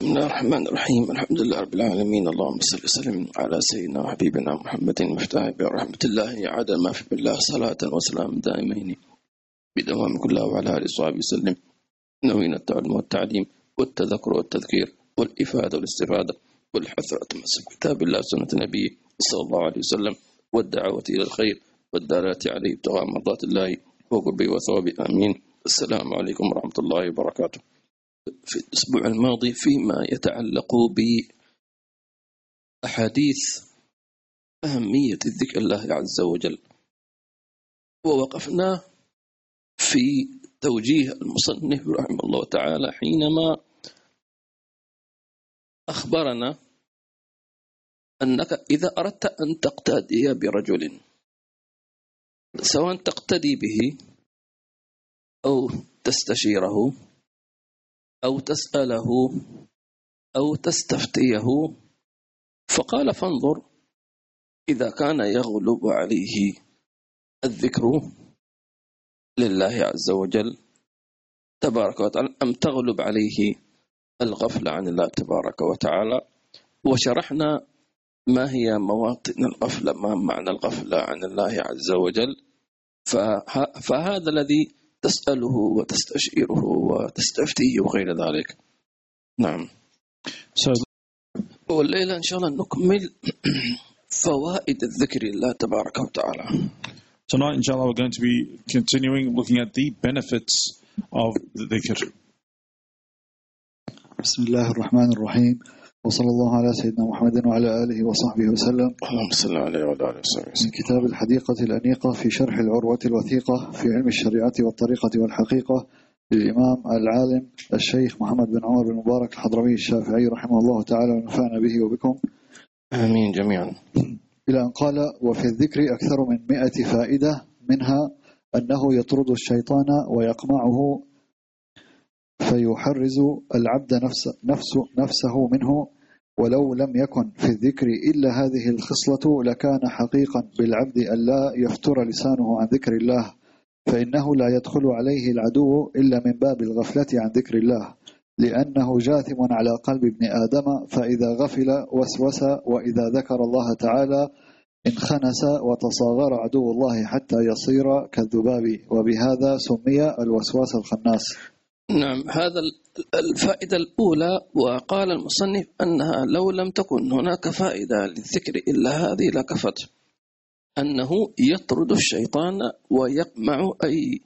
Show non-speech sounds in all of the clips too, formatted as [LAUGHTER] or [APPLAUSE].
بسم الله الرحمن الرحيم. الحمد لله رب العالمين. اللهم صل وسلم على سيدنا وحبيبنا محمد مفتاح برحمة الله. عاد ما في بالله صلاة وسلام دائمين بدوام كلها وعلى آله وصحبه وسلم. نوين التعلم والتعليم والتذكر والتذكير والإفادة والاستفادة والحث تمسك كتاب الله وسنة نبيه صلى الله عليه وسلم والدعوة إلى الخير والدالة عليه ابتغاء مرضات الله وقربه وثوابه آمين. السلام عليكم ورحمة الله وبركاته. في الأسبوع الماضي فيما يتعلق بأحاديث أهمية ذكر الله عز وجل. ووقفنا في توجيه المصنف رحمه الله تعالى حينما أخبرنا أنك إذا أردت أن تقتدي برجل سواء تقتدي به أو تستشيره أو تسأله أو تستفتيه. فقال فانظر إذا كان يغلب عليه الذكر لله عز وجل تبارك وتعالى أم تغلب عليه الغفلة عن الله تبارك وتعالى. وشرحنا ما هي مواطن الغفلة ما معنى الغفلة عن الله عز وجل. فهذا الذي تسأله وتستشيره وتستفتيه وغير ذلك. نعم. So, والليلة إن شاء الله نكمل [CLEARS THROAT] فوائد الذكر الله تبارك وتعالى. Tonight, inshallah, we're going to be continuing looking at the benefits of the dhikr. بسم الله الرحمن الرحيم. وصلى الله على سيدنا محمد وعلى آله وصحبه وسلم. اللهم صل عليه وعلى آله وصحبه من وسلم كتاب الحديقة الأنيقة في شرح العروة الوثيقة في علم الشريعة والطريقة والحقيقة للإمام العالم الشيخ محمد بن عمر بن مبارك الحضرمي الشافعي رحمه الله تعالى ونفعنا به وبكم. آمين جميعا. إلى أن قال وفي الذكر أكثر من مئة فائدة منها أنه يطرد الشيطان ويقمعه فيحرز العبد نفس نفسه, نفسه منه ولو لم يكن في الذكر إلا هذه الخصلة لكان حقيقا بالعبد أن لا يفتر لسانه عن ذكر الله فإنه لا يدخل عليه العدو إلا من باب الغفلة عن ذكر الله لأنه جاثم على قلب ابن آدم فإذا غفل وسوس وإذا ذكر الله تعالى انخنس وتصاغر عدو الله حتى يصير كالذباب وبهذا سمي الوسواس الخناس. نعم هذا ال- الفائدة الأولى وقال المصنف أنها لو لم تكن هناك فائدة للذكر إلا هذه لكفت أنه يطرد الشيطان ويقمع أي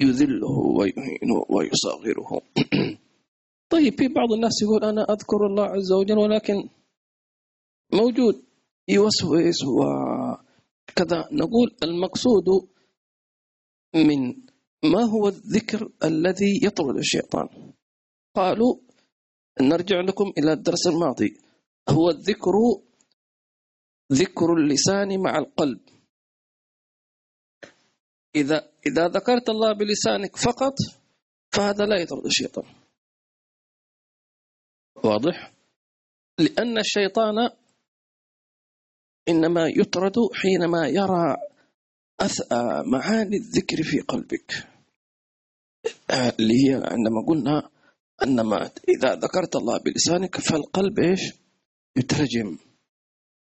يذله ويهينه ويصغره [COUGHS] طيب في بعض الناس يقول أنا أذكر الله عز وجل ولكن موجود يوسوس وكذا نقول المقصود من ما هو الذكر الذي يطرد الشيطان؟ قالوا نرجع لكم إلى الدرس الماضي. هو الذكر ذكر اللسان مع القلب. إذا إذا ذكرت الله بلسانك فقط فهذا لا يطرد الشيطان. واضح؟ لأن الشيطان إنما يطرد حينما يرى معاني الذكر في قلبك. اللي هي عندما قلنا أنما إذا ذكرت الله بلسانك فالقلب إيش؟ يترجم.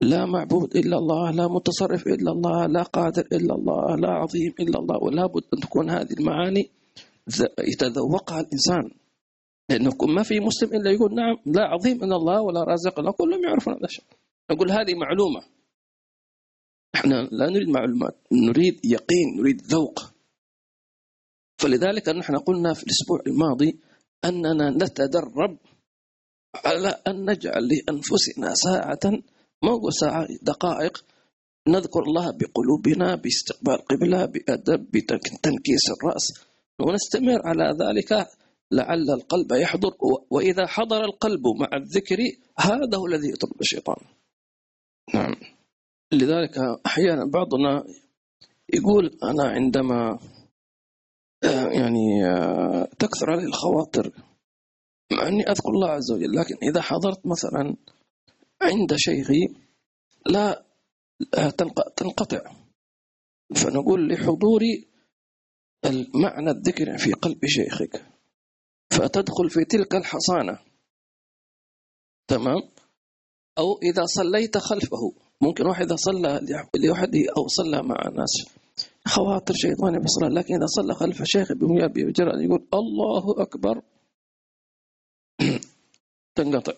لا معبود إلا الله لا متصرف إلا الله لا قادر إلا الله لا عظيم إلا الله ولا بد أن تكون هذه المعاني يتذوقها الإنسان. لأنه ما في مسلم إلا يقول نعم لا عظيم إلا الله ولا رازق إلا كلهم يعرفون هذا الشيء. نقول هذه معلومة. إحنا لا نريد معلومات نريد يقين نريد ذوق. فلذلك نحن قلنا في الأسبوع الماضي أننا نتدرب على أن نجعل لأنفسنا ساعة ما هو ساعة دقائق نذكر الله بقلوبنا باستقبال قبلة بأدب بتنكيس الرأس ونستمر على ذلك لعل القلب يحضر وإذا حضر القلب مع الذكر هذا هو الذي يطرد الشيطان. نعم. لذلك أحيانا بعضنا يقول أنا عندما [CLEARS THROAT] يعني آه، تكثر علي الخواطر مع أني أذكر الله عز وجل لكن إذا حضرت مثلا عند شيخي لا آه، تنق- تنقطع. فنقول لحضور المعنى الذكر في قلب شيخك. فتدخل في تلك الحصانة. تمام؟ أو إذا صليت خلفه. ممكن واحد صلى لوحده أو صلى مع ناس. خواطر شيطانية بالصلاة لكن إذا صلى خلف شيخ بمجرد يقول الله أكبر. [CLEARS THROAT] تنقطع.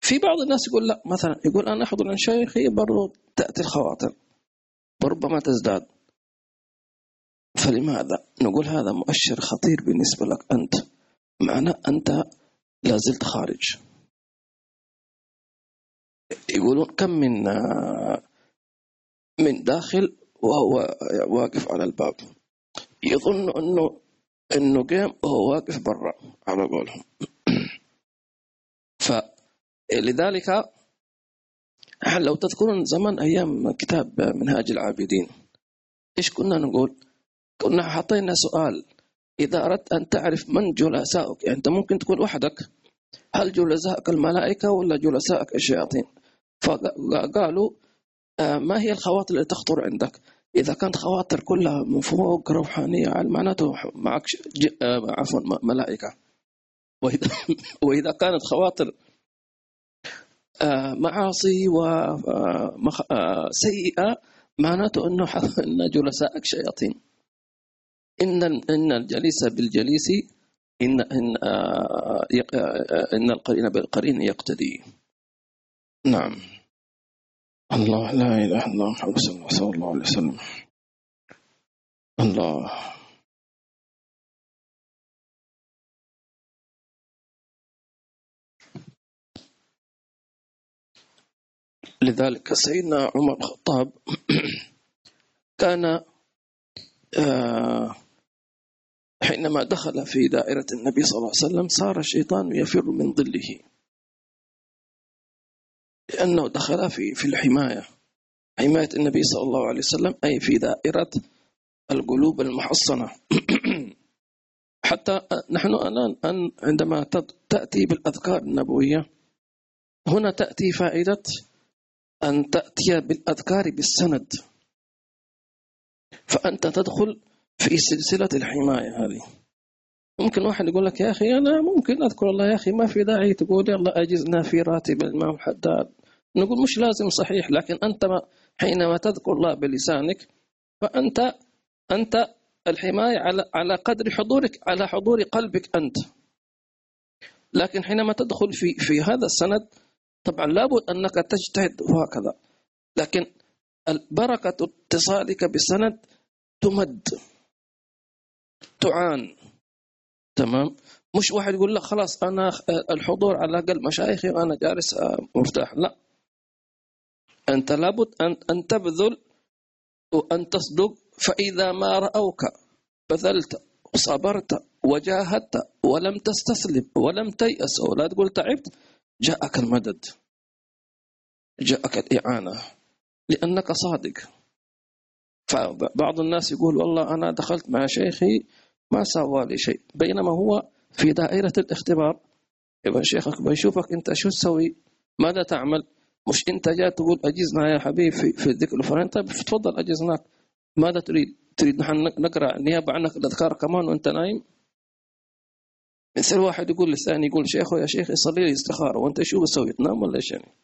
في بعض الناس يقول لا مثلا يقول أنا أحضر عن شيخي برضو تأتي الخواطر. وربما تزداد. فلماذا؟ نقول هذا مؤشر خطير بالنسبة لك أنت. معنى أنت لا زلت خارج. يقولون كم من من داخل وهو واقف على الباب يظن انه إنه قام وهو واقف برا على قولهم [CLEARS THROAT] فلذلك لو تذكرون زمان أيام كتاب منهاج العابدين إيش كنا نقول؟ كنا حطينا سؤال إذا أردت أن تعرف من جلسائك يعني أنت ممكن تكون وحدك هل جلسائك الملائكة ولا جلسائك الشياطين؟ فقالوا ما هي الخواطر اللي تخطر عندك؟ إذا كانت خواطر كلها من فوق روحانية معناته معك آه، عفوا ملائكة؟ وإذا [LAUGHS] وإذا كانت خواطر آه، معاصي وسيئه معناته أنه [LAUGHS] إن جلسائك شياطين. إن إن الجليس بالجليس إن إن إن القرين بالقرين يقتدي. نعم. الله لا إله إلا الله محمد صلى الله عليه وسلم. الله. لذلك سيدنا عمر الخطاب [CLEARS THROAT] كان آه، حينما دخل في دائرة النبي صلى الله عليه وسلم صار الشيطان يفر من ظله. لأنه دخل في في الحماية. حماية النبي صلى الله عليه وسلم أي في دائرة القلوب المحصنة. [CLEARS THROAT] حتى نحن الآن عندما تأتي بالأذكار النبوية هنا تأتي فائدة أن تأتي بالأذكار بالسند. فأنت تدخل في سلسلة الحماية هذه. ممكن واحد يقول لك يا أخي أنا ممكن أذكر الله يا أخي ما في داعي تقول يلا أجزنا في راتب الإمام الحداد نقول مش لازم صحيح لكن أنت حينما تذكر الله بلسانك فأنت أنت الحماية على على قدر حضورك على حضور قلبك أنت. لكن حينما تدخل في في هذا السند طبعا لابد أنك تجتهد وهكذا. لكن بركة اتصالك بالسند تمد تعان. تمام؟ مش واحد يقول لك خلاص أنا الحضور على قلب مشايخي وأنا جالس مرتاح. لا. أنت لابد أن أن تبذل وأن تصدق فإذا ما رأوك بذلت وصبرت وجاهدت ولم تستسلم ولم تيأس ولا تقول تعبت جاءك المدد. جاءك الإعانة. لأنك صادق. فبعض الناس يقول والله أنا دخلت مع شيخي ما سوى لي شيء. بينما هو في دائرة الاختبار. يبقى شيخك بيشوفك أنت شو تسوي؟ ماذا تعمل؟ مش انت جاي تقول أجزنا يا حبيبي في, في الذكر الفلاني طيب تفضل أجزناك ماذا تريد؟ تريد نحن نقرأ نيابة عنك الأذكار كمان وأنت نايم؟ مثل واحد يقول للثاني يقول شيخه يا شيخ يصلي لي استخارة وأنت شو بتسوي تنام ولا إيش يعني؟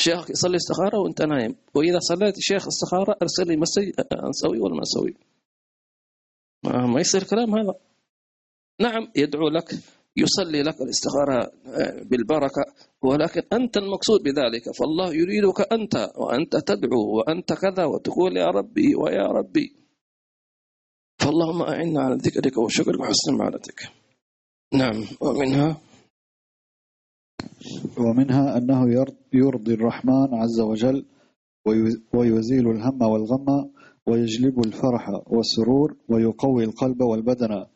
شيخك يصلي استخارة وأنت نايم وإذا صليت شيخ استخارة أرسل لي مسج نسوي ولا ما نسوي؟ ما يصير كلام هذا نعم يدعو لك يصلي لك الاستخارة آه، بالبركة ولكن أنت المقصود بذلك فالله يريدك أنت وأنت تدعو وأنت كذا وتقول يا ربي ويا ربي. فاللهم أعنا على ذكرك وشكرك وحسن معرفتك. نعم ومنها؟ ومنها أنه يرضي الرحمن عز وجل ويزيل الهم والغم ويجلب الفرح والسرور ويقوي القلب والبدن.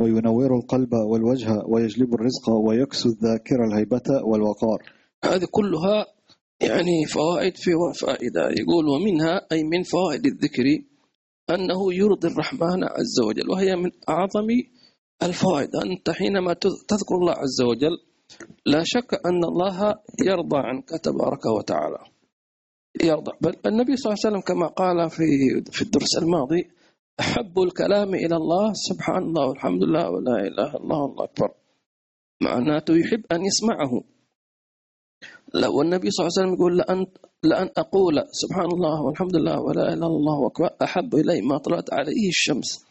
وينور القلب والوجه ويجلب الرزق ويكسو الذاكرة الهيبة والوقار. هذه كلها يعني فوائد في فائدة. يقول ومنها أي من فوائد الذكر أنه يرضي الرحمن عز وجل وهي من أعظم الفوائد. أنت حينما تذكر الله عز وجل لا شك أن الله يرضى عنك تبارك وتعالى. يرضى. بل النبي صلى الله عليه وسلم كما قال في في الدرس الماضي أحب الكلام إلى الله سبحان الله والحمد لله ولا إله إلا الله الله أكبر. معناته يحب أن يسمعه. لو النبي صلى الله عليه وسلم يقول لأن لأن أقول سبحان الله والحمد لله ولا إله إلا الله أكبر أحب إلي ما طلعت عليه الشمس.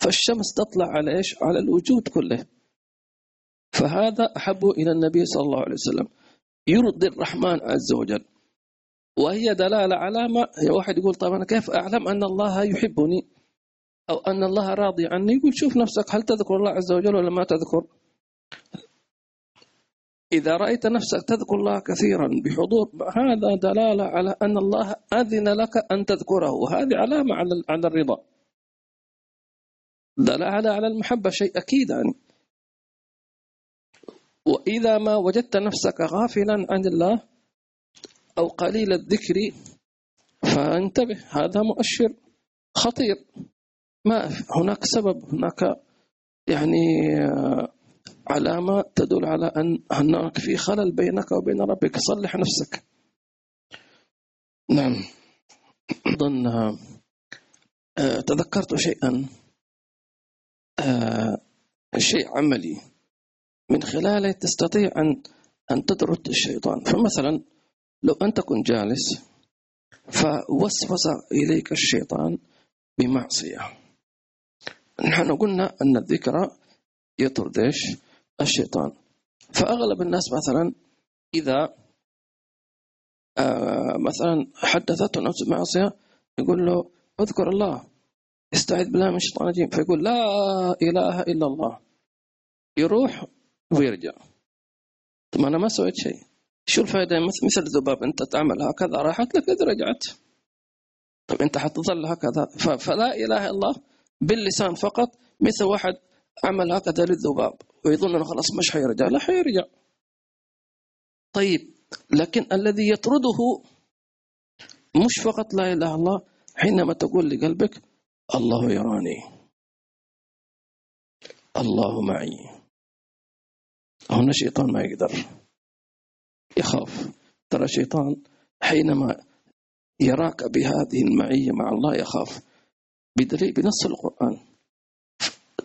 فالشمس تطلع على إيش؟ على الوجود كله. فهذا أحب إلى النبي صلى الله عليه وسلم. يرضي الرحمن عز وجل. وهي دلالة على ما واحد يقول طيب أنا كيف أعلم أن الله يحبني؟ أو أن الله راضي عني يقول شوف نفسك هل تذكر الله عز وجل ولا ما تذكر؟ إذا رأيت نفسك تذكر الله كثيرا بحضور هذا دلالة على أن الله أذن لك أن تذكره. وهذه علامة على الرضا. دلالة على المحبة شيء أكيد يعني. وإذا ما وجدت نفسك غافلا عن الله أو قليل الذكر فانتبه هذا مؤشر خطير. ما هناك سبب هناك يعني علامة تدل على أن هناك في خلل بينك وبين ربك. صلح نفسك. نعم. أيضا آه، تذكرت شيئا آه، شيء عملي. من خلاله تستطيع أن أن تطرد الشيطان. فمثلا لو أنت كنت جالس فوسوس إليك الشيطان بمعصية. نحن قلنا أن الذكر يطرد إيش؟ الشيطان. فأغلب الناس مثلا إذا آه مثلا حدثته نفس معصية يقول له اذكر الله استعذ بالله من الشيطان الرجيم. فيقول لا إله إلا الله. يروح ويرجع. طب أنا ما سويت شيء. شو الفائدة؟ مثل الذباب. أنت تعمل هكذا راحت لك إذا رجعت. طب أنت حتظل هكذا. فلا إله إلا الله. باللسان فقط مثل واحد عمل هكذا للذباب ويظن أنه خلاص مش حيرجع. لا حيرجع. طيب لكن الذي يطرده مش فقط لا إله إلا الله حينما تقول لقلبك الله يراني. الله معي. هنا الشيطان ما يقدر يخاف. ترى الشيطان حينما يراك بهذه المعية مع الله يخاف. بدليل بنص القرآن.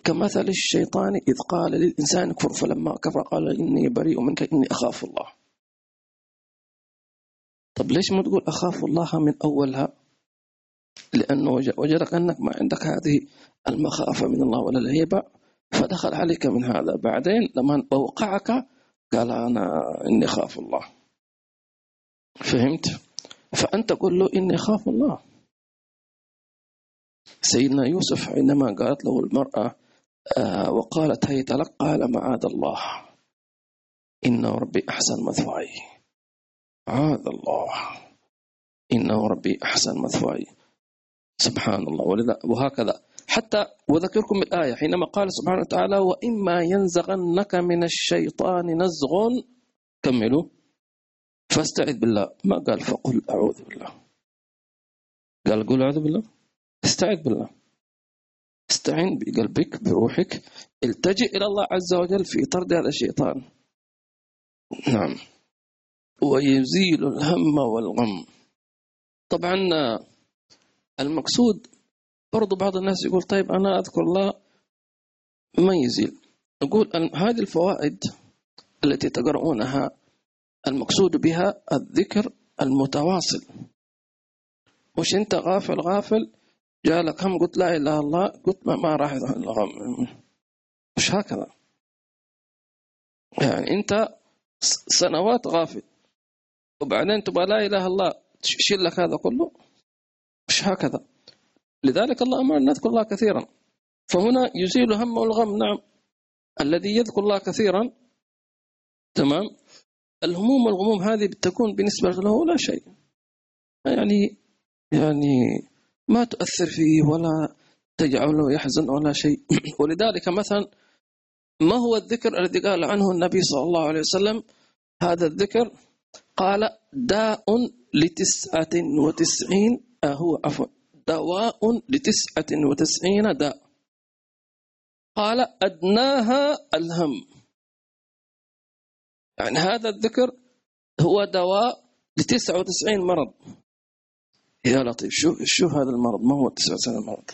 كمثل الشيطان إذ قال للإنسان كفر فلما كفر قال إني بريء منك إني أخاف الله. طب ليش ما تقول أخاف الله من أولها؟ لأنه وجدك أنك ما عندك هذه المخافة من الله ولا الهيبة فدخل عليك من هذا. بعدين لما أوقعك قال أنا إني أخاف الله. فهمت؟ فأنت قل له إني أخاف الله. سيدنا يوسف حينما قالت له المرأة آه وقالت هيت لك قال معاذ الله. إنه ربي أحسن مثواي. معاذ الله. إنه ربي أحسن مثواي. سبحان الله. ولذا وهكذا. حتى وذكركم الآية حينما قال سبحانه وتعالى وإما ينزغنك من الشيطان نزغ كملوا. فاستعذ بالله. ما قال؟ فقل أعوذ بالله. قال قل أعوذ بالله. استعذ بالله. استعن بقلبك بروحك. التجئ إلى الله عز وجل في طرد هذا الشيطان. نعم. ويزيل الهم والغم. طبعا المقصود برضو بعض الناس يقول طيب أنا أذكر الله ما يزيل. نقول هذه الفوائد التي تقرؤونها المقصود بها الذكر المتواصل. مش أنت غافل غافل جالك هم قلت لا إله إلا الله قلت ما, ما راح مش هكذا. يعني أنت سنوات غافل. وبعدين تبغى لا إله إلا الله تشيل لك هذا كله؟ مش هكذا. لذلك الله أمر نذكر الله كثيرا. فهنا يزيل هم والغم نعم. الذي يذكر الله كثيرا. تمام؟ الهموم والغموم هذه تكون بالنسبة له لا شيء. يعني يعني ما تؤثر فيه ولا تجعله يحزن ولا شيء. [CLEARS THROAT] ولذلك مثلا ما هو الذكر الذي قال عنه النبي صلى الله عليه وسلم؟ هذا الذكر قال داء لتسعة وتسعين آه هو عفوا دواء لتسعة وتسعين داء. قال أدناها الهم. يعني هذا الذكر هو دواء لتسعة وتسعين مرض. يا لطيف شو شو هذا المرض ما هو 99 مرض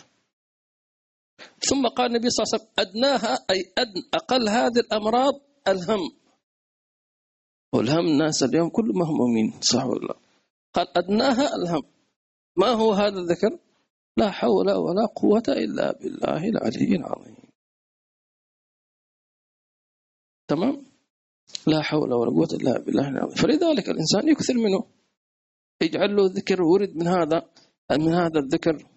ثم قال النبي صلى الله عليه وسلم أدناها أي أدن أقل هذه الأمراض الهم. والهم الناس اليوم كلهم مهمومين صح ولا لا؟ قال أدناها الهم. ما هو هذا الذكر؟ لا حول ولا قوة إلا بالله العلي العظيم. تمام؟ لا حول ولا قوة إلا بالله العظيم. فلذلك الإنسان يكثر منه. يجعل له ذكر ورد من هذا من هذا الذكر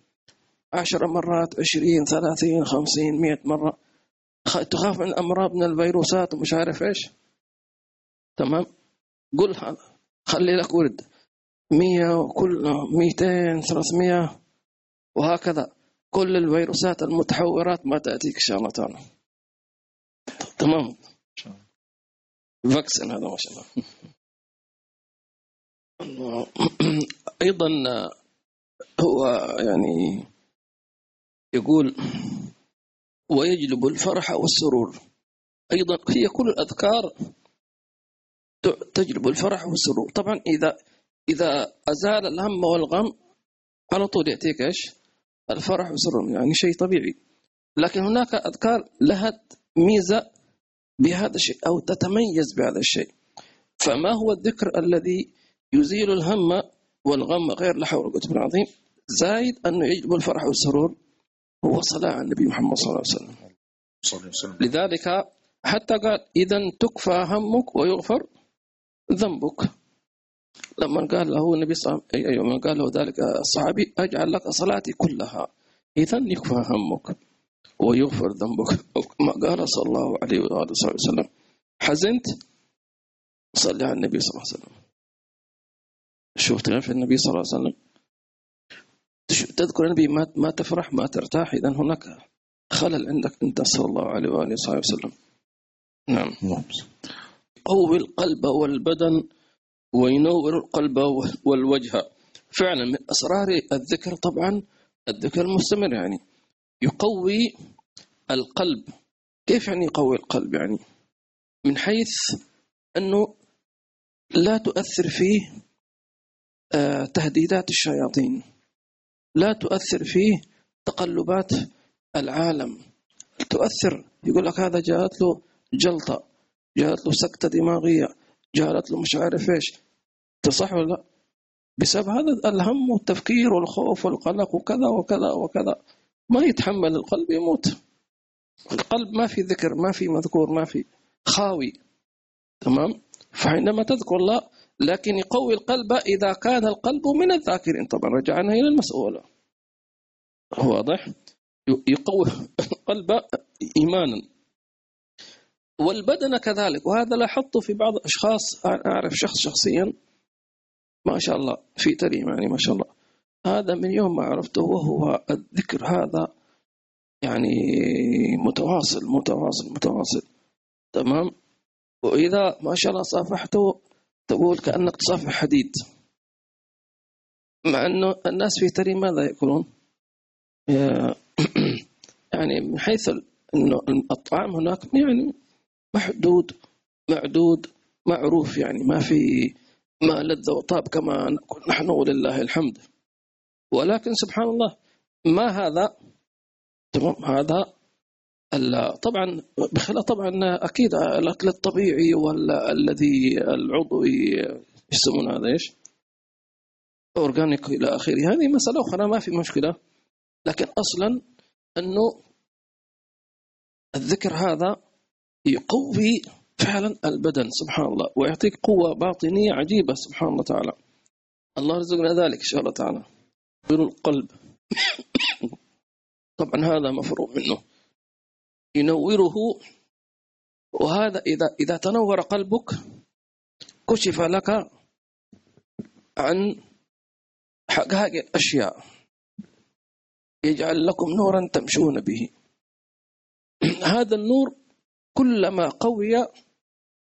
عشر مرات عشرين ثلاثين خمسين مئة مرة. تخاف من أمراض من الفيروسات ومش عارف إيش. تمام؟ قل هذا خلي لك ورد. مية وكل ميتين ثلاثمية وهكذا. كل الفيروسات المتحورات ما تأتيك إن شاء الله تعالى. تمام؟ فاكسن هذا ما شاء الله. [COUGHS] أيضا هو يعني يقول ويجلب الفرح والسرور. أيضا هي كل الأذكار ت- تجلب الفرح والسرور. طبعا إذا إذا أزال الهم والغم على طول يأتيك إيش؟ الفرح والسرور. يعني شيء طبيعي. لكن هناك أذكار لها ميزة بهذا الشيء أو تتميز بهذا الشيء. فما هو الذكر الذي يزيل الهم والغم غير لا حول ولا العظيم. زايد أنه يجلب الفرح والسرور هو صلاة على النبي محمد صلى الله عليه وسلم. صلى الله عليه وسلم. لذلك حتى قال إذا تكفى همك ويغفر ذنبك. لما قال له النبي صلى الله عليه وسلم يوم قال له ذلك الصحابي أجعل لك صلاتي كلها. إذا يكفى همك ويغفر ذنبك. ما قال صلى الله عليه وآله وسلم. حزنت؟ صلي على النبي صلى الله عليه وسلم. شفت كيف النبي صلى الله عليه وسلم؟ تذكر النبي ما ما تفرح ما ترتاح إذا هناك خلل عندك أنت صلى الله عليه وآله وصحبه وسلم. نعم. يقوي القلب والبدن وينور القلب والوجه. فعلا من أسرار الذكر طبعا الذكر المستمر يعني. يقوي القلب. كيف يعني يقوي القلب يعني؟ من حيث أنه لا تؤثر فيه تهديدات الشياطين. لا تؤثر فيه تقلبات العالم. تؤثر. يقول لك هذا جاءت له جلطة جاءت له سكتة دماغية جاءت له مش عارف إيش. تصح ولا لا؟ بسبب هذا الهم والتفكير والخوف والقلق وكذا وكذا وكذا. ما يتحمل القلب يموت. القلب ما في ذكر ما في مذكور ما في خاوي. تمام؟ فعندما تذكر الله لكن يقوي القلب إذا كان القلب من الذاكرين. طبعا رجعنا إلى المسؤولة واضح؟ يقوي القلب إيمانا. والبدن كذلك. وهذا لاحظته في بعض الأشخاص أعرف شخص شخصيا. ما شاء الله في تريم يعني ما شاء الله. هذا من يوم ما عرفته وهو الذكر هذا. يعني متواصل متواصل متواصل. تمام؟ وإذا ما شاء الله صافحته تقول كأنك تصافح حديد. مع أنه الناس في تريم ماذا يأكلون؟ [CLEARS THROAT] يعني من حيث أنه الطعام هناك يعني محدود معدود معروف يعني ما في ما لذ وطاب كما نقول نحن ولله الحمد. ولكن سبحان الله ما هذا؟ تمام هذا طبعا بخلاف طبعا أكيد الأكل الطبيعي والذي العضوي يسمون هذا إيش؟ اورجانيك إلى آخره. هذه مسألة أخرى ما في مشكلة. لكن أصلا أنه الذكر هذا يقوي فعلا البدن سبحان الله ويعطيك قوة باطنية عجيبة سبحان الله تعالى. الله رزقنا ذلك إن شاء الله تعالى. القلب. [COUGHS] طبعا هذا مفروغ منه. ينوره. وهذا إذا إذا تنور قلبك كشف لك عن حقائق الأشياء يجعل لكم نورا تمشون به. [CLEARS THROAT] هذا النور كلما قوي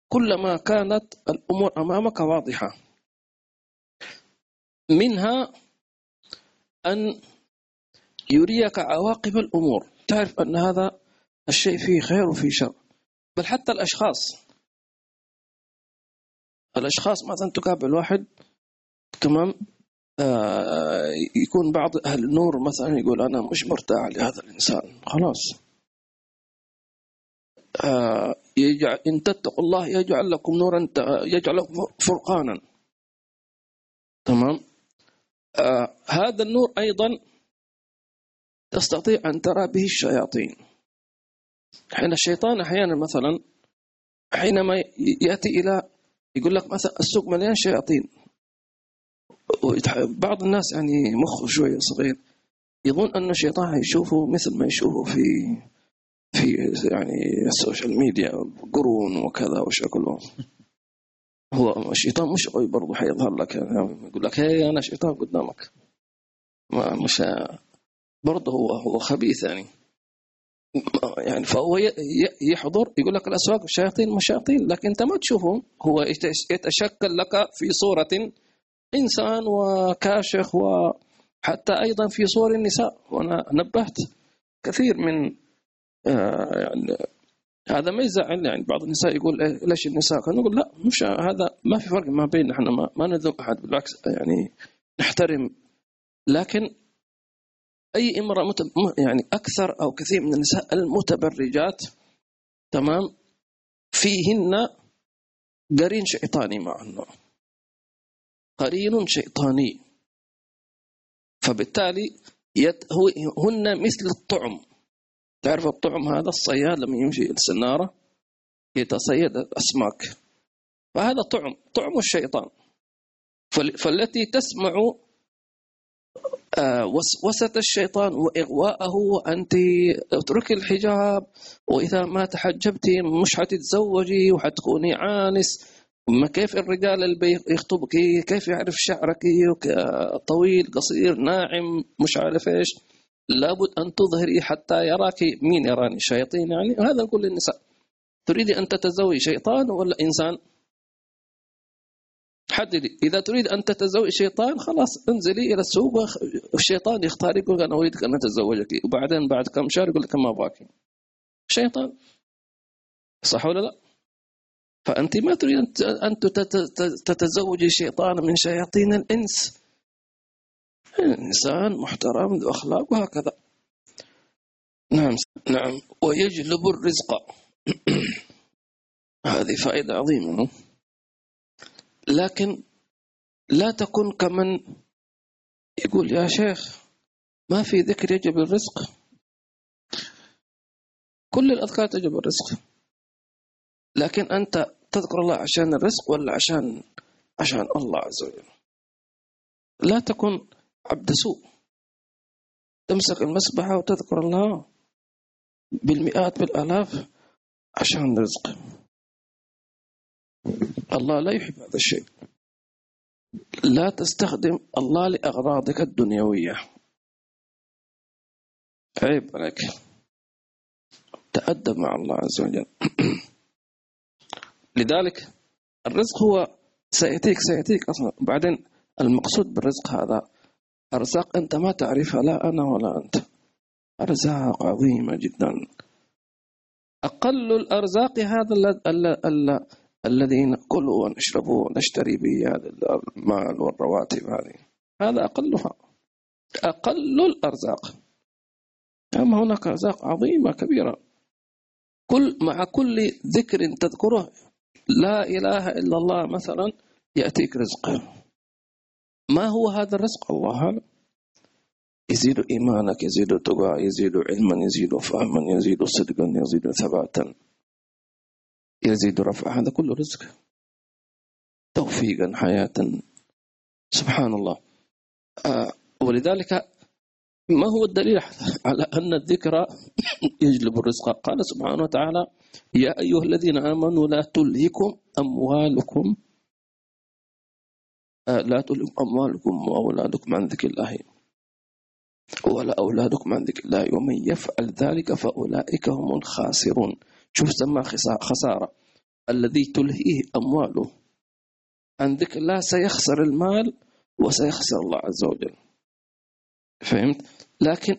كلما كانت الأمور أمامك واضحة. منها أن يريك عواقب الأمور. تعرف أن هذا الشيء فيه خير وفيه شر. بل حتى الأشخاص الأشخاص مثلا تقابل واحد تمام؟ آه يكون بعض أهل النور مثلا يقول أنا مش مرتاح لهذا الإنسان. خلاص. آه يجعل إن تتقوا الله يجعل لكم نورا يجعل لكم فرقانا. تمام؟ آه هذا النور أيضا تستطيع أن ترى به الشياطين. حين الشيطان أحيانا مثلا حينما يأتي إلى يقول لك مثلا السوق مليان شياطين. بعض الناس يعني مخه شوية صغير يظن أن الشيطان يشوفه مثل ما يشوفه في في يعني السوشيال ميديا قرون وكذا وشكله. هو الشيطان مش قوي برضه حيظهر لك يعني يقول لك هي أنا شيطان قدامك. ما مش برضه هو هو خبيث يعني. يعني فهو يحضر يقول لك الأسواق شياطين مش شياطين لكن أنت ما تشوفهم هو يتش- يتشكل لك في صورة إنسان وكاشخ وحتى أيضا في صور النساء. وأنا نبهت كثير من آه، يعني هذا ما يزعل يعني بعض النساء يقول إيه ليش النساء؟ نقول لا مش هذا ما في فرق ما بين إحنا ما, ما نذم أحد بالعكس يعني نحترم. لكن أي امرأة مت... م- يعني أكثر أو كثير من النساء المتبرجات تمام فيهن قرين شيطاني معهن قرين شيطاني. فبالتالي يت... هن مثل الطعم. تعرف الطعم هذا؟ الصياد لما يمشي السنارة يتصيد الأسماك. فهذا طعم طعم الشيطان. فال- فالتي تسمع وسوسة الشيطان وإغواءه وأنت اتركي الحجاب وإذا ما تحجبتي مش حتتزوجي وحتكوني عانس. ما كيف الرجال اللي بيخطبك كيف يعرف شعرك طويل قصير ناعم مش عارف إيش. لابد أن تظهري حتى يراك مين يراني شياطين يعني وهذا نقول للنساء تريدي أن تتزوجي شيطان ولا إنسان؟ حددي إذا تريد أن تتزوجي شيطان خلاص انزلي إلى السوق والشيطان يختار يقول أنا أريدك أن أتزوجك. وبعدين بعد كم شهر يقول لك ما أبغاك. شيطان. صح ولا لا؟ فأنت ما تريد أن تتزوجي شيطان من شياطين الإنس. إنسان محترم ذو أخلاق وهكذا. نعم نعم. ويجلب الرزق. [CLEARS THROAT] هذه فائدة عظيمة. لكن لا تكن كمن يقول يا شيخ ما في ذكر يجب الرزق. كل الأذكار تجب الرزق. لكن أنت تذكر الله عشان الرزق ولا عشان عشان الله عز وجل؟ لا تكن عبد سوء. تمسك المسبحة وتذكر الله بالمئات بالآلاف عشان رزق. الله لا يحب هذا الشيء. لا تستخدم الله لأغراضك الدنيوية. عيب عليك. تأدب مع الله عز وجل. [CLEARS THROAT] لذلك الرزق هو سيأتيك سيأتيك أصلا. بعدين المقصود بالرزق هذا أرزاق أنت ما تعرفها لا أنا ولا أنت. أرزاق عظيمة جدا. أقل الأرزاق هذا الذي نأكله ونشربه ونشتري به هذا المال والرواتب هذه. هذا أقلها. أقل الأرزاق. أما هناك أرزاق عظيمة كبيرة. كل مع كل ذكر تذكره لا إله إلا الله مثلا يأتيك رزقه. ما هو هذا الرزق؟ الله أعلم. يزيد إيمانك يزيد تقى يزيد علما يزيد فهما يزيد صدقا يزيد ثباتا. يزيد رفع هذا كله رزق. توفيقا حياة. سبحان الله آه ولذلك ما هو الدليل؟ على أن الذكر يجلب الرزق. قال سبحانه وتعالى يا أيها الذين آمنوا لا تلهكم أموالكم آه لا تلهكم أموالكم وأولادكم عن ذكر الله. ولا أولادكم عن ذكر الله. ومن يفعل ذلك فأولئك هم الخاسرون. شوف سماه خسا- خسارة الذي تلهيه أمواله. عن ذكر الله سيخسر المال وسيخسر الله عز وجل. فهمت؟ لكن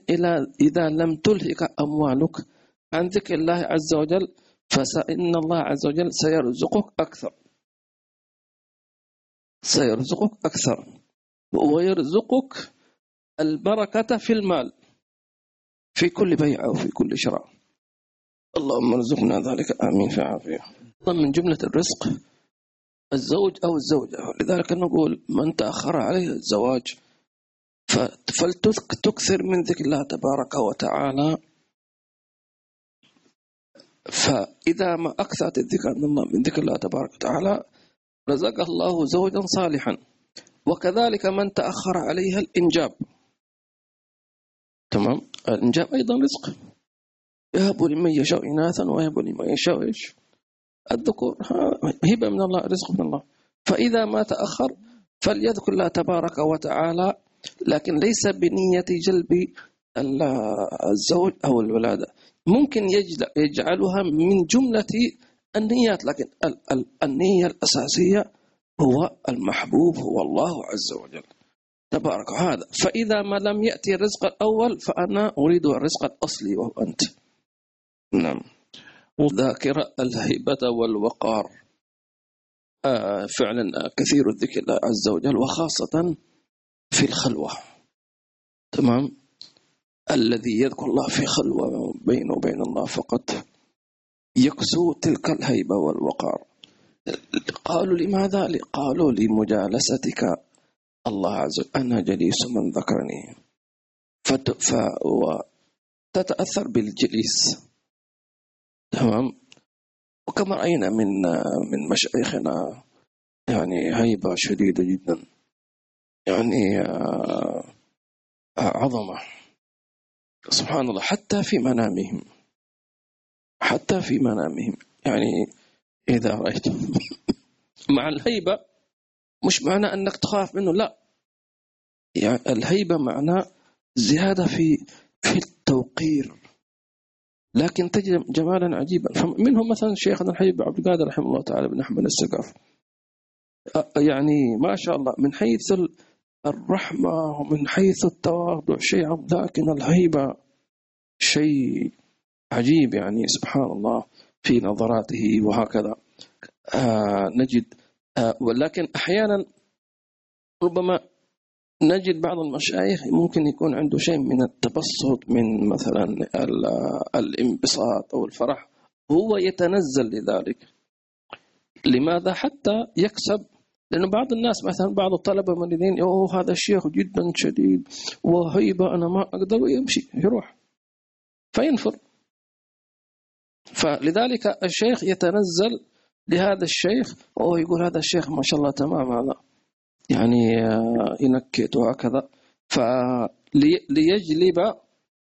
إذا لم تلهك أموالك عن ذكر الله عز وجل فإن الله عز وجل سيرزقك أكثر. سيرزقك أكثر. ويرزقك البركة في المال. في كل بيع أو في كل شراء. اللهم ارزقنا ذلك. آمين. في عافية من جملة الرزق الزوج أو الزوجة. لذلك نقول من تأخر عليه الزواج فلتكثر من ذكر الله تبارك وتعالى. فإذا ما أكثرت الذكر عن الله من ذكر الله تبارك وتعالى رزقه الله زوجا صالحا. وكذلك من تأخر عليها الإنجاب. تمام؟ الإنجاب أيضا رزق. يهب لمن يشاء إناثا ويهب لمن يشاء إيش الذكور هبة من الله رزق من الله. فإذا ما تأخر فليذكر الله تبارك وتعالى لكن ليس بنية جلب الزوج أو الولادة. ممكن يجعلها من جملة النيات لكن النية الأساسية هو المحبوب هو الله عز وجل. تبارك هذا. فإذا ما لم يأتي الرزق الأول فأنا أريد الرزق الأصلي وهو أنت. نعم. ذاكرة الهيبة والوقار. آه فعلا كثير الذكر الله عز وجل وخاصة في الخلوة. تمام؟ الذي يذكر الله في خلوة بينه وبين الله فقط يكسو تلك الهيبة والوقار. قالوا لماذا؟ قالوا لمجالستك. الله عز وجل أنا جليس من ذكرني. فتتأثر بالجليس. تمام؟ وكما رأينا من من مشايخنا يعني هيبة شديدة جدا. يعني آه، عظمة. سبحان الله حتى في منامهم. حتى في منامهم. يعني إذا رأيت. [LAUGHS] مع الهيبة مش معنى أنك تخاف منه لا. يعني الهيبة معناه زيادة في في التوقير. لكن تجد جمالا عجيبا. فمنهم مثلا شيخنا الحبيب عبد القادر رحمه الله تعالى بن أحمد السقاف. يعني ما شاء الله من حيث الرحمة ومن حيث التواضع شيء لكن الهيبة شيء عجيب يعني سبحان الله في نظراته وهكذا. آه نجد آه ولكن أحيانا ربما نجد بعض المشايخ ممكن يكون عنده شيء من التبسط من مثلا الانبساط أو الفرح. هو يتنزل لذلك. لماذا؟ حتى يكسب. لأنه بعض الناس مثلا بعض الطلبة المريضين أوه هذا الشيخ جدا شديد وهيبة أنا ما أقدر. ويمشي يروح. فينفر. فلذلك الشيخ يتنزل لهذا الشيخ. وهو يقول هذا الشيخ ما شاء الله تمام هذا. يعني آه، ينكت وهكذا فليجلب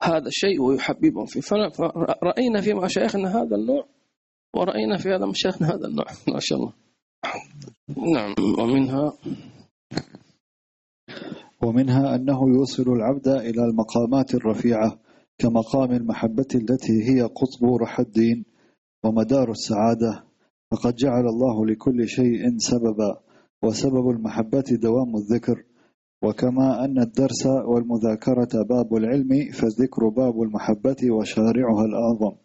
هذا الشيء ويحببهم فيه. فرأينا في مشايخنا هذا النوع ورأينا في هذا مشايخنا هذا النوع. [LAUGHS] ما شاء الله. نعم ومنها ومنها أنه يوصل العبد إلى المقامات الرفيعة كمقام المحبة التي هي قطب رح الدين ومدار السعادة. فقد جعل الله لكل شيء سببا. وسبب المحبة دوام الذكر وكما أن الدرس والمذاكرة باب العلم فالذكر باب المحبة وشارعها الأعظم.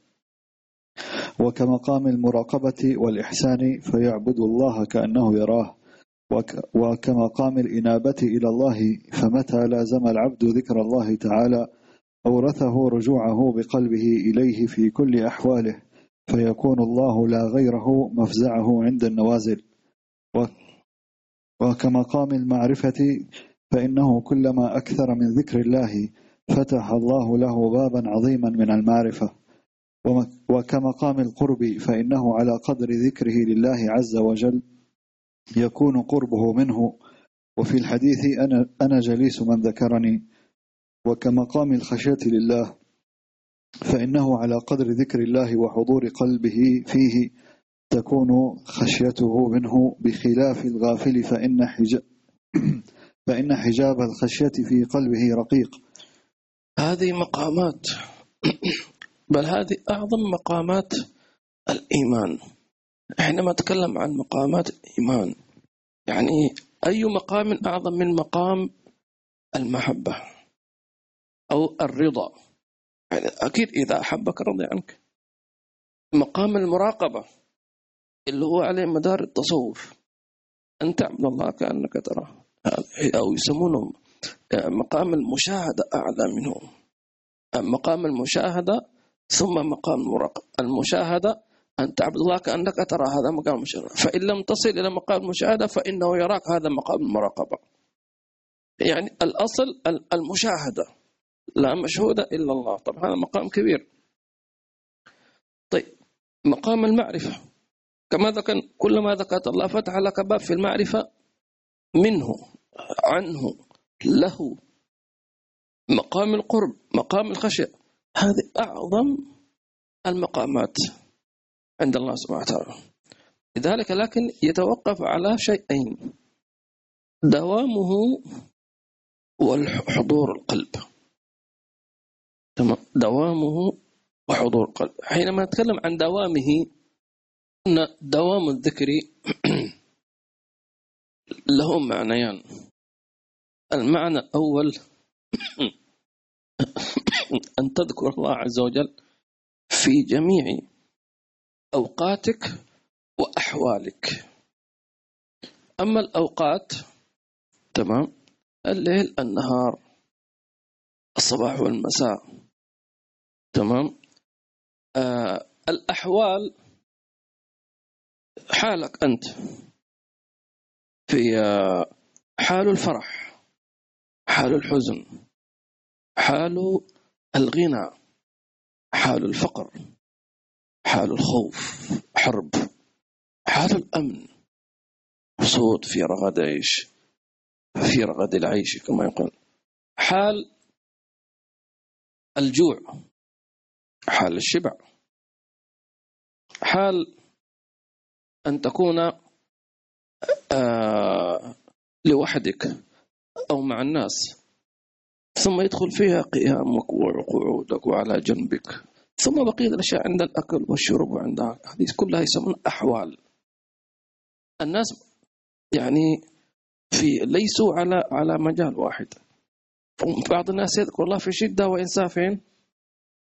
وكمقام المراقبة والإحسان فيعبد الله كأنه يراه. وكمقام الإنابة إلى الله فمتى لازم العبد ذكر الله تعالى أورثه رجوعه بقلبه إليه في كل أحواله فيكون الله لا غيره مفزعه عند النوازل. وكمقام المعرفة فإنه كلما أكثر من ذكر الله فتح الله له بابا عظيما من المعرفة. وكمقام القرب فإنه على قدر ذكره لله عز وجل يكون قربه منه. وفي الحديث أنا, أنا جليس من ذكرني. وكمقام الخشية لله فإنه على قدر ذكر الله وحضور قلبه فيه. تكون خشيته منه بخلاف الغافل فإن حجاب [CLEARS THROAT] فإن حجاب الخشية في قلبه رقيق. هذه مقامات [CLEARS THROAT] بل هذه أعظم مقامات الإيمان. حينما نتكلم عن مقامات الإيمان. يعني أي مقام أعظم من مقام المحبة أو الرضا؟ يعني أكيد إذا أحبك رضي عنك. مقام المراقبة. اللي هو عليه مدار التصوف. أن تعبد الله كأنك تراه. أو يسمونه مقام المشاهدة أعلى منه مقام المشاهدة ثم مقام المراقبة. المشاهدة أن تعبد الله كأنك ترى هذا مقام المشاهدة. فإن لم تصل إلى مقام المشاهدة فإنه يراك هذا مقام المراقبة. يعني الأصل ال- المشاهدة. لا مشهود إلا الله. طبعا هذا مقام كبير. طيب مقام المعرفة. كما ذكر كلما ذكرت الله فتح لك باب في المعرفة منه عنه له مقام القرب مقام الخشية. هذه أعظم المقامات عند الله سبحانه وتعالى. لذلك لكن يتوقف على شيئين. دوامه وحضور القلب. دوامه وحضور القلب. حينما نتكلم عن دوامه أن دوام الذكر [CLEARS THROAT] له معنيان. المعنى الأول [CLEARS THROAT] أن تذكر الله عز وجل في جميع أوقاتك وأحوالك. أما الأوقات تمام الليل النهار الصباح والمساء تمام آه الأحوال حالك أنت في آه حال الفرح حال الحزن حال الغنى حال الفقر حال الخوف حرب حال الأمن صوت في رغد عيش في رغد العيش كما يقول حال الجوع حال الشبع. حال أن تكون آه لوحدك أو مع الناس. ثم يدخل فيها قيامك وقعودك وعلى جنبك. ثم بقية الأشياء عند الأكل والشرب وعند هذه كلها يسمون أحوال. الناس يعني في ليسوا على على مجال واحد. بعض الناس يذكر الله في شدة وإنسان فين؟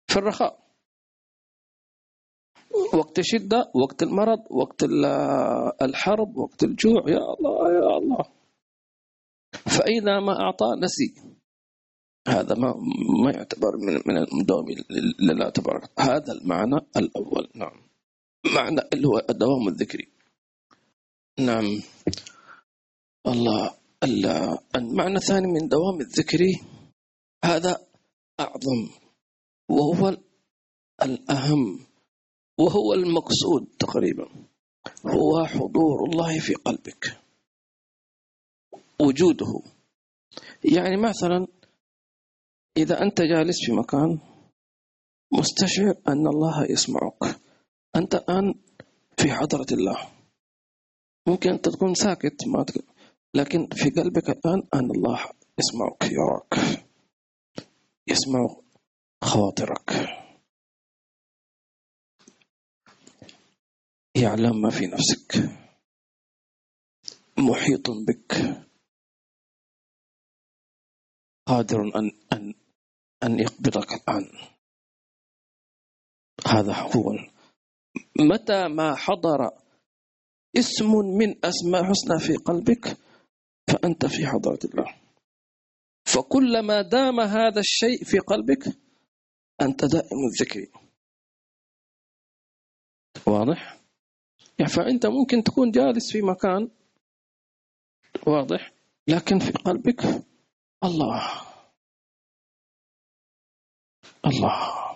في الرخاء. وقت الشدة وقت المرض وقت الحرب وقت الجوع. يا الله يا الله. فإذا ما أعطى نسي. هذا ما ما يعتبر من من المداوم لله تبارك هذا المعنى الأول. نعم. معنى اللي هو الدوام الذكري. نعم. الله المعنى الثاني من دوام الذكر هذا أعظم وهو الأهم. وهو المقصود تقريبا. هو حضور الله في قلبك. وجوده. يعني مثلا إذا أنت جالس في مكان مستشعر أن الله يسمعك. أنت الآن في حضرة الله. ممكن أنت تكون ساكت ما لكن في قلبك الآن أن الله يسمعك يراك يسمع خواطرك. يعلم ما في نفسك. محيط بك. قادر أن أن أن يقبضك الآن. هذا هو متى ما حضر اسم من أسماء حسنى في قلبك فأنت في حضرة الله. فكلما دام هذا الشيء في قلبك أنت دائم الذكر. واضح؟ يعني فأنت ممكن تكون جالس في مكان واضح لكن في قلبك الله الله.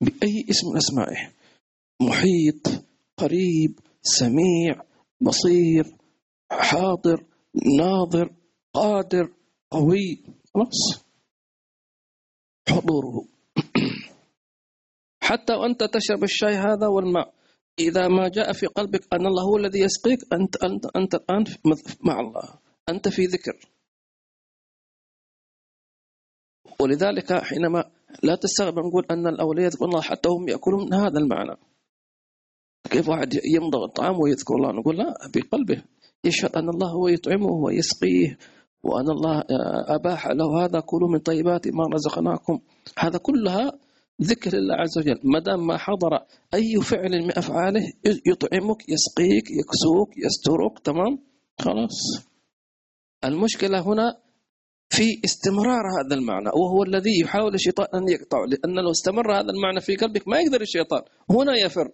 بأي اسم من أسمائه؟ محيط قريب سميع بصير حاضر ناظر قادر قوي. خلاص. حضوره. [CLEARS THROAT] حتى وأنت تشرب الشاي هذا والماء. إذا ما جاء في قلبك أن الله هو الذي يسقيك أنت أنت أنت الآن مع الله. أنت في ذكر. ولذلك حينما لا تستغرب نقول أن الأولياء يذكرون الله حتى هم يأكلون من هذا المعنى. كيف واحد يمضغ الطعام ويذكر الله؟ نقول لا بقلبه يشهد أن الله هو يطعمه ويسقيه وأن الله أباح له هذا كلوا من طيبات ما رزقناكم. هذا كلها ذكر الله عز وجل ما دام ما حضر أي فعل من أفعاله يطعمك يسقيك يكسوك يسترك تمام؟ خلاص. المشكلة هنا في استمرار هذا المعنى وهو الذي يحاول الشيطان أن يقطعه لأن لو استمر هذا المعنى في قلبك ما يقدر الشيطان هنا يفر.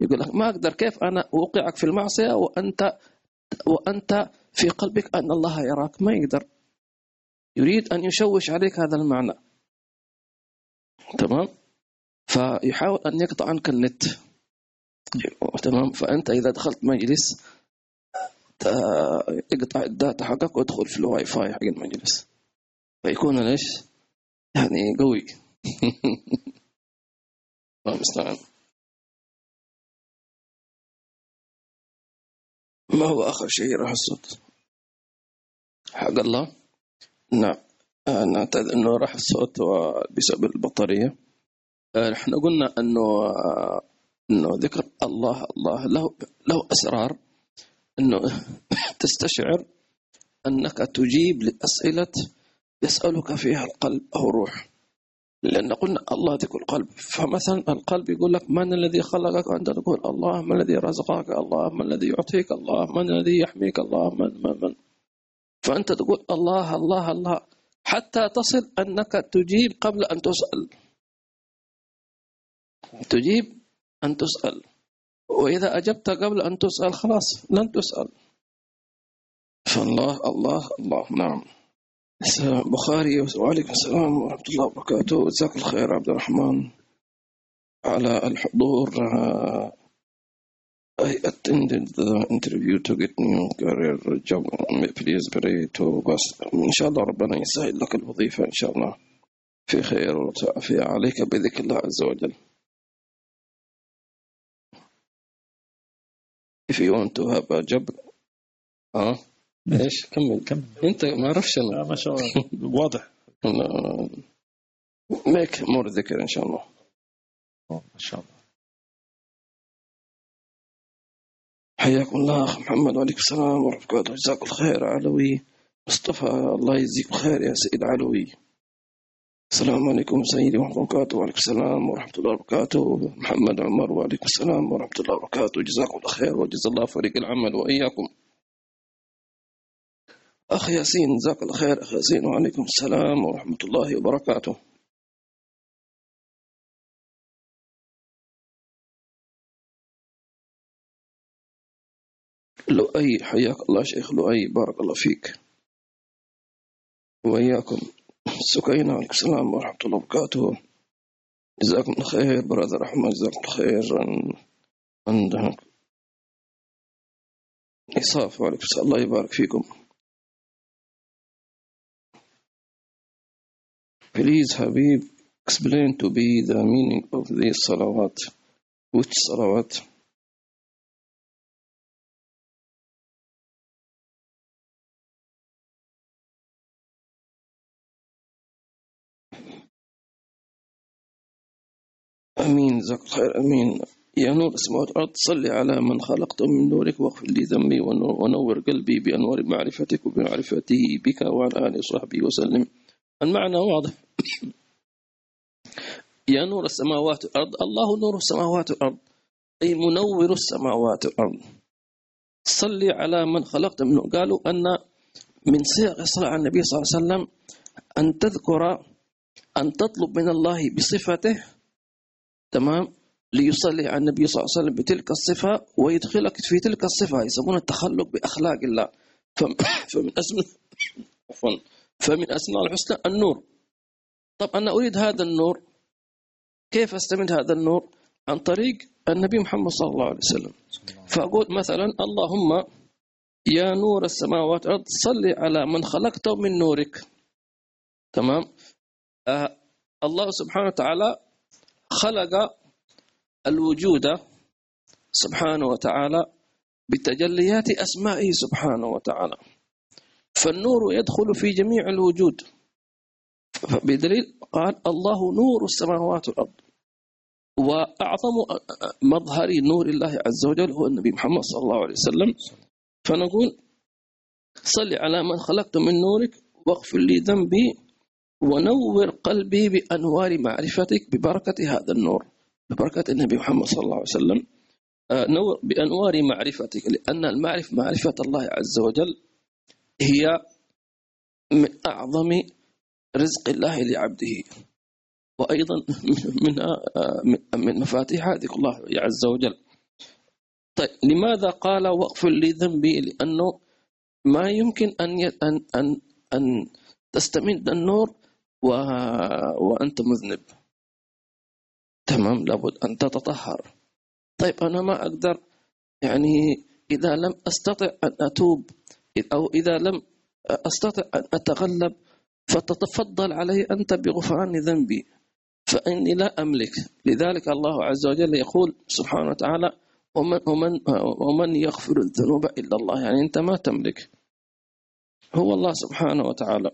يقول لك ما أقدر كيف أنا أوقعك في المعصية وأنت وأنت في قلبك أن الله يراك؟ ما يقدر. يريد أن يشوش عليك هذا المعنى. تمام؟ فيحاول أن يقطع عنك النت. تمام؟ فأنت إذا دخلت مجلس اقطع ال data حقك وادخل في الواي فاي حق المجلس. فيكون ليش؟ يعني قوي. [LAUGHS] المستعان ما هو آخر شيء راح الصوت حق الله؟ نعم. آه، نعتقد أنه راح الصوت بسبب البطارية. آه، إحنا قلنا أنه آه، أنه ذكر الله الله له له أسرار. أنه [COUGHS] تستشعر أنك تجيب لأسئلة يسألك فيها القلب أو الروح لأن قلنا الله ذكر القلب. فمثلا القلب يقول لك من الذي خلقك؟ وأنت تقول الله. من الذي رزقك؟ الله. من الذي يعطيك؟ الله. من الذي يحميك؟ الله. من من من. فأنت تقول الله الله الله. حتى تصل أنك تجيب قبل أن تسأل. تجيب أن تسأل. وإذا أجبت قبل أن تسأل خلاص لن تسأل. فالله الله الله نعم. بخاري وعليكم السلام ورحمة الله وبركاته. جزاك الخير عبد الرحمن. على الحضور. I attended the interview to get new career job. Please pray to بس إن شاء الله ربنا يسهل لك الوظيفة إن شاء الله في خير وعافية عليك بذكر الله عز وجل. If you want to have a job آه إيش؟ كمل. كمل. أنت ما أعرفش أنا. ما شاء الله. [LAUGHS] واضح. make more ذكر ان شاء الله ما شاء الله. حياكم الله أخ محمد وعليكم السلام ورحمة الله وبركاته. جزاك الله خير علوي. مصطفى الله يجزيك خير يا سيد علوي. السلام عليكم سيدي ورحمة الله وبركاته. وعليكم السلام ورحمة الله وبركاته. محمد عمر وعليكم السلام ورحمة الله وبركاته. جزاكم الله خير وجزا الله فريق العمل وإياكم. أخ ياسين جزاك الله خير. أخ ياسين وعليكم السلام ورحمة الله وبركاته. لؤي حياك الله شيخ لؤي بارك الله فيك. وإياكم. سكينة عليكم السلام ورحمة الله وبركاته. جزاكم الله خير برادر أحمد جزاكم الله خير. عندك إصاف وعليكم السلام الله يبارك فيكم. Please Habib explain to be the meaning of these salawat. Which salawat? جزاك الله خير أمين. يا نور السماوات والأرض صل على من خلقت من نورك واغفر لي ذنبي ونور قلبي بأنوار معرفتك وبمعرفته بك وعلى آله وصحبه وسلم. المعنى واضح. يا نور السماوات والأرض الله نور السماوات والأرض أي منور السماوات والأرض. صل على من خلقت منه قالوا أن من صيغ الصلاة على النبي صلى الله عليه وسلم أن تذكر أن تطلب من الله بصفته تمام؟ ليصلي على النبي صلى الله عليه وسلم بتلك الصفة ويدخلك في تلك الصفة يسمون التخلق بأخلاق الله. [COUGHS] فمن [COUGHS] عفوا. فمن أسماء الحسنى النور. طب أنا أريد هذا النور. كيف أستمد هذا النور؟ عن طريق النبي محمد صلى الله عليه وسلم. فأقول مثلا اللهم يا نور السماوات والأرض صل على من خلقته من نورك. تمام؟ آه الله سبحانه وتعالى خلق الوجود سبحانه وتعالى بتجليات أسمائه سبحانه وتعالى. فالنور يدخل في جميع الوجود. بدليل قال الله نور السماوات والأرض. وأعظم مظهر نور الله عز وجل هو النبي محمد صلى الله عليه وسلم. فنقول صل على من خلقت من نورك واغفر لي ذنبي ونور قلبي بأنوار معرفتك ببركة هذا النور ببركة النبي محمد صلى الله عليه وسلم. آه، نور بأنوار معرفتك لأن المعرفة معرفة الله عز وجل هي من أعظم رزق الله لعبده. وأيضا من من مفاتيح ذكر الله عز وجل. طيب لماذا قال واغفر لي ذنبي لأنه ما يمكن أن أن أن أن تستمد النور و... وأنت مذنب. تمام؟ لابد أن تتطهر. طيب أنا ما أقدر يعني إذا لم أستطع أن أتوب أو إذا لم أستطع أن أتغلب فتتفضل علي أنت بغفران ذنبي فإني لا أملك. لذلك الله عز وجل يقول سبحانه وتعالى ومن, ومن, ومن يغفر الذنوب إلا الله. يعني أنت ما تملك. هو الله سبحانه وتعالى.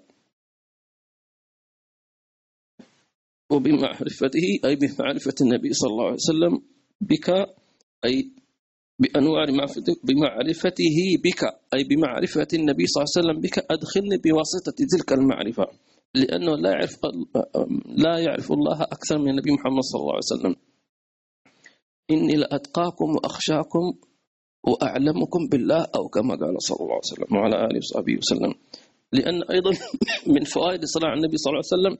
وبمعرفته أي بمعرفة النبي صلى الله عليه وسلم بك أي بأنواع بمعرفته بك أي بمعرفة النبي صلى الله عليه وسلم بك أدخلني بواسطة تلك المعرفة. لأنه لا يعرف لا يعرف الله أكثر من النبي محمد صلى الله عليه وسلم. إني لأتقاكم وأخشاكم وأعلمكم بالله أو كما قال صلى الله عليه وسلم وعلى آله وصحبه وسلم. لأن أيضا [COUGHS] من فوائد على النبي صلى الله عليه وسلم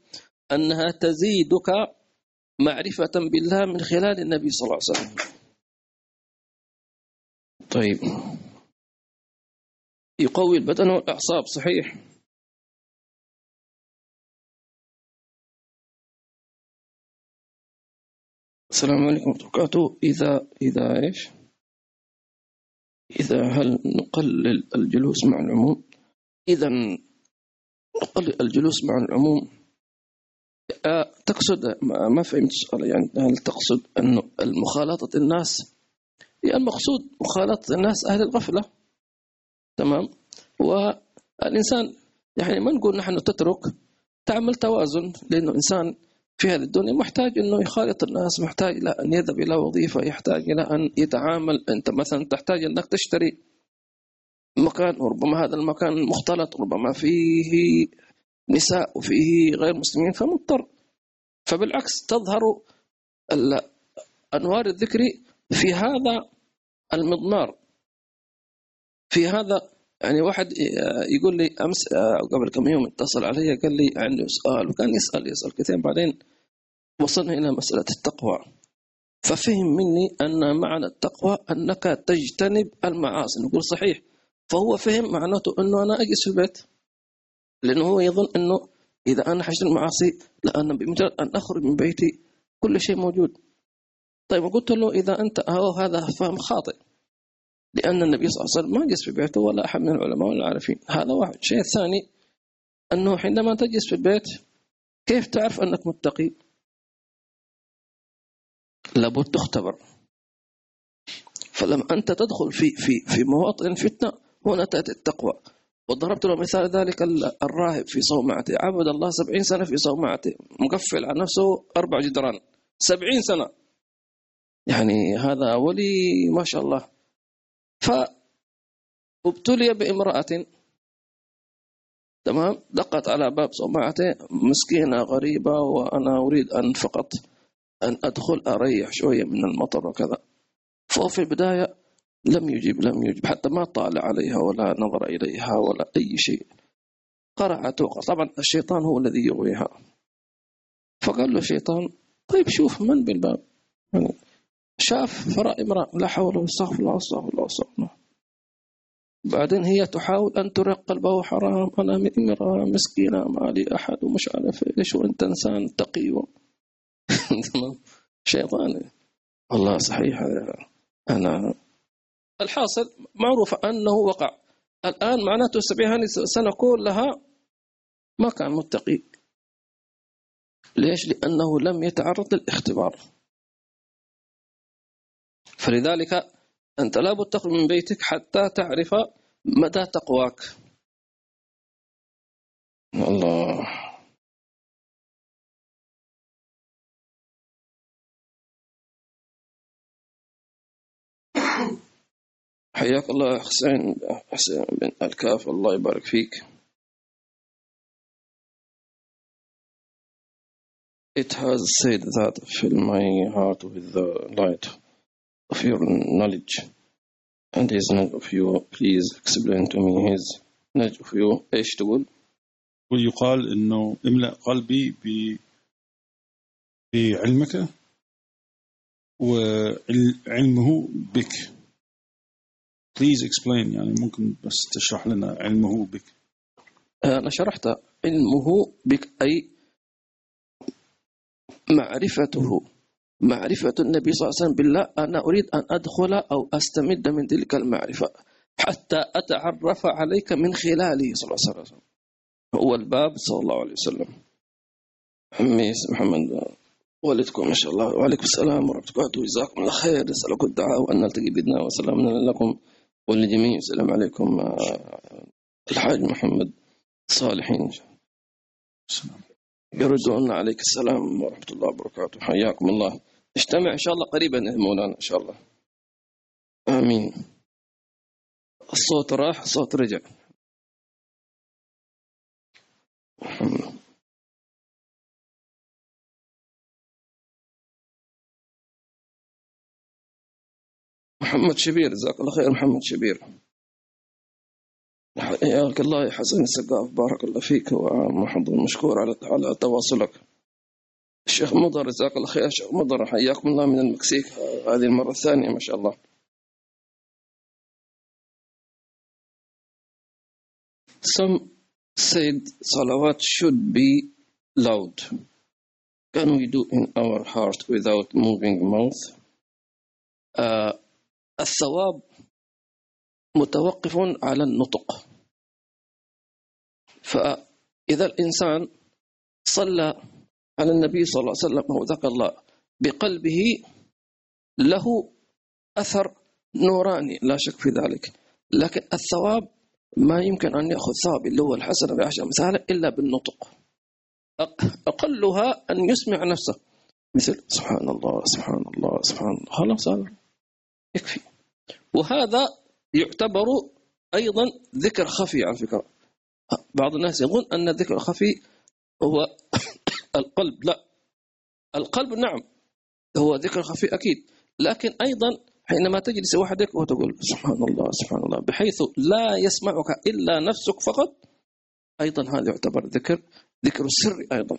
أنها تزيدك معرفة بالله من خلال النبي صلى الله عليه وسلم طيب يقوي البدن والأعصاب صحيح السلام عليكم ورحمة الله وبركاته إذا إذا إيش؟ إذا هل نقلل الجلوس مع العموم؟ إذا نقلل الجلوس مع العموم تقصد ما فهمت السؤال يعني هل تقصد أنه المخالطة الناس هي المقصود مخالطة الناس أهل الغفلة تمام؟ والإنسان يعني ما نقول نحن تترك تعمل توازن لأنه إنسان في هذه الدنيا محتاج إنه يخالط الناس محتاج إلى أن يذهب إلى وظيفة يحتاج إلى أن يتعامل. أنت مثلا تحتاج إنك تشتري مكان وربما هذا المكان مختلط ربما فيه نساء وفيه غير مسلمين فمضطر. فبالعكس تظهر أنوار الذكر في هذا المضمار. في هذا يعني واحد يقول لي أمس قبل كم يوم اتصل علي قال لي عنده سؤال وكان يسأل يسأل كثير بعدين وصلنا إلى مسألة التقوى. ففهم مني أن معنى التقوى أنك تجتنب المعاصي. نقول صحيح فهو فهم معناته أنه أنا أجلس في البيت. لأنه هو يظن إنه إذا أنا حجت المعاصي لا أنا بمجرد أن أخرج من بيتي كل شيء موجود. طيب قلت له إذا أنت أو هذا فهم خاطئ. لأن النبي صلى الله عليه وسلم ما جلس في بيته ولا أحد من العلماء ولا العارفين. هذا واحد. الشيء الثاني أنه حينما تجلس في البيت كيف تعرف أنك متقي؟ لابد تختبر. فلما أنت تدخل في في في مواطن فتنة هنا تأتي التقوى. وضربت له مثال ذلك الراهب في صومعته. عبد الله سبعين سنة في صومعته. مقفل على نفسه أربع جدران. سبعين سنة. يعني هذا ولي ما شاء الله. فابتلي بامرأة. تمام؟ دقت على باب صومعته. مسكينة غريبة وأنا أريد أن فقط أن أدخل أريح شوية من المطر وكذا. فهو في البداية لم يجيب لم يجيب حتى ما طالع عليها ولا نظر إليها ولا أي شيء. قرعت طبعا الشيطان هو الذي يغويها. فقال له الشيطان طيب شوف من بالباب؟ يعني شاف فرأى امرأة لا حول ولا استغفر الله استغفر الله استغفر الله. بعدين هي تحاول أن ترق قلبه حرام أنا امرأة مسكينة ما لي أحد ومش عارف إيش وأنت إنسان تقي. [LAUGHS] شيطان. والله صحيح أنا الحاصل معروف أنه وقع. الآن معناته السبعين سنة كلها ما كان متقي. ليش؟ لأنه لم يتعرض للاختبار. فلذلك أنت لابد تخرج من بيتك حتى تعرف مدى تقواك. الله حياك الله حسين حسين بن الكاف الله يبارك فيك It has said that fill my heart with the light of your knowledge and his knowledge of you please explain to me his knowledge of you إيش تقول ويقال انه املا قلبي ب بعلمك وعلمه بك please explain يعني ممكن بس تشرح لنا علمه بك. أنا شرحت علمه بك أي معرفته. معرفة النبي صلى الله عليه وسلم بالله أنا أريد أن أدخل أو أستمد من تلك المعرفة حتى أتعرف عليك من خلاله صلى الله عليه وسلم. هو الباب صلى الله عليه وسلم. عمي محمد والدكم ما شاء الله وعليكم السلام ورحمة الله وبركاته. جزاكم الله خير. نسألكم الدعاء وأن نلتقي بإذن الله. وسلامنا لكم. وللجميع السلام عليكم آه، الحاج محمد صالحين. يردون عليك السلام ورحمة الله وبركاته. حياكم الله. نجتمع إن شاء الله قريبا مولانا إن شاء الله. آمين. الصوت راح الصوت رجع. محمد. محمد شبير جزاك الله خير محمد شبير. حياك الله يا حسن السقاف بارك الله فيك ومحمد مشكور على على تواصلك. الشيخ مضر جزاك الله خير. الشيخ مضر حياكم الله من المكسيك. هذه المرة الثانية ما شاء الله. Some said salawat should be loud. Can we do in our heart without moving mouth? Uh, الثواب متوقف على النطق. فإذا الإنسان صلى على النبي صلى الله عليه وسلم وذكر الله بقلبه له أثر نوراني لا شك في ذلك. لكن الثواب ما يمكن أن يأخذ ثواب اللي هو الحسنة بعشر أمثالها إلا بالنطق. أقلها أن يسمع نفسه. مثل سبحان الله سبحان الله سبحان الله. خلاص هذا. يكفي. وهذا يعتبر أيضا ذكر خفي على فكرة. بعض الناس يظن أن الذكر الخفي هو [COUGHS] القلب. لا. القلب نعم هو ذكر خفي أكيد. لكن أيضا حينما تجلس وحدك وتقول سبحان الله سبحان الله بحيث لا يسمعك إلا نفسك فقط أيضا هذا يعتبر ذكر ذكر السر أيضا.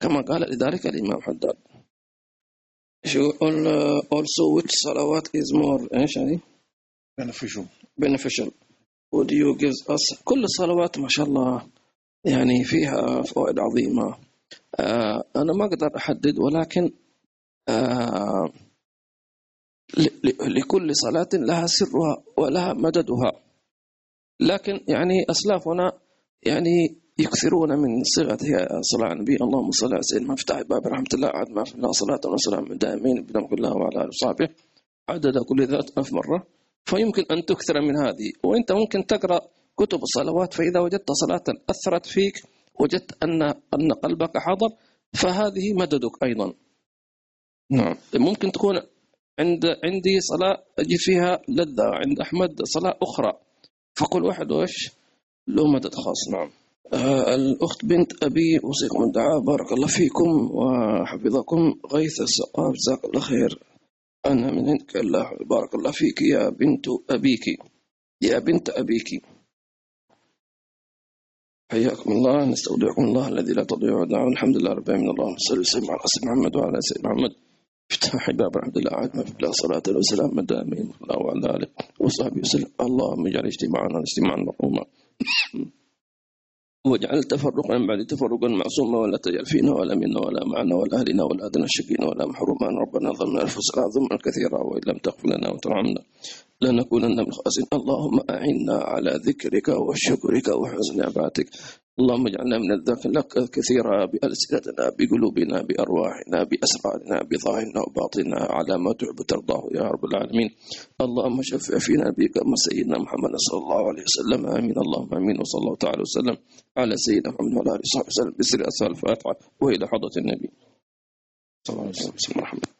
كما قال لذلك الإمام حداد. Also which صلوات is more إيش يعني beneficial. Beneficial. Would you give us كل الصلوات ما شاء الله يعني فيها فوائد عظيمة. آه أنا ما أقدر أحدد ولكن آه لكل صلاة لها سرها ولها مددها. لكن يعني أسلافنا يعني يكثرون من صيغة صلاة على النبي. اللهم صل على سيدنا مفتاح باب رحمة الله. عد ما في الله صلاة وسلام دائمين بدم كلها وعلى آله وصحبه. عدد كل ذات ألف مرة. فيمكن أن تكثر من هذه. وأنت ممكن تقرأ كتب الصلوات. فإذا وجدت صلاة أثرت فيك وجدت أن أن قلبك حاضر فهذه مددك أيضا. نعم. ممكن تكون عند عندي صلاة أجي فيها لذة. عند أحمد صلاة أخرى. فكل واحد وإيش له مدد خاص. نعم. الأخت بنت أبي أوصيكم الدعاء بارك الله فيكم وحفظكم غيث السقاف جزاك الله خير. أنا من عندك الله بارك الله فيك يا بنت أبيك يا بنت أبيك. حياكم الله نستودعكم الله الذي لا تضيع وداعه الحمد لله رب العالمين. اللهم صل وسلم على سيدنا محمد وعلى سيدنا محمد. افتح باب رحمة الله عاد ما في الله صلاة وسلام دائمين وعلى آله وصحبه وسلم. اللهم اجعل اجتماعنا اجتماعا مرحوما واجعل تفرقا بعد تفرقا معصوما ولا تجعل فينا ولا منا ولا معنا ولا أهلنا ولا أدنى الشقين ولا محروما ربنا ظلمنا أنفسنا ظلما كثيرا وإن لم تغفر لنا وترحمنا لنكونن من الخاسرين. اللهم أعنا على ذكرك وشكرك وحسن عبادتك. اللهم اجعلنا من الذكر كثيرا بألسنتنا بقلوبنا بأرواحنا بأسرارنا بظاهرنا وباطننا على ما تحب ترضاه يا رب العالمين. اللهم شفع فينا نبيك سيدنا محمد صلى الله عليه وسلم. آمين. اللهم آمين. وصلى الله تعالى وسلم على سيدنا محمد وعلى آله وصحبه وسلم. بسر أسفل الفاتحة وإلى حضرة النبي. صلى الله عليه وسلم. محمد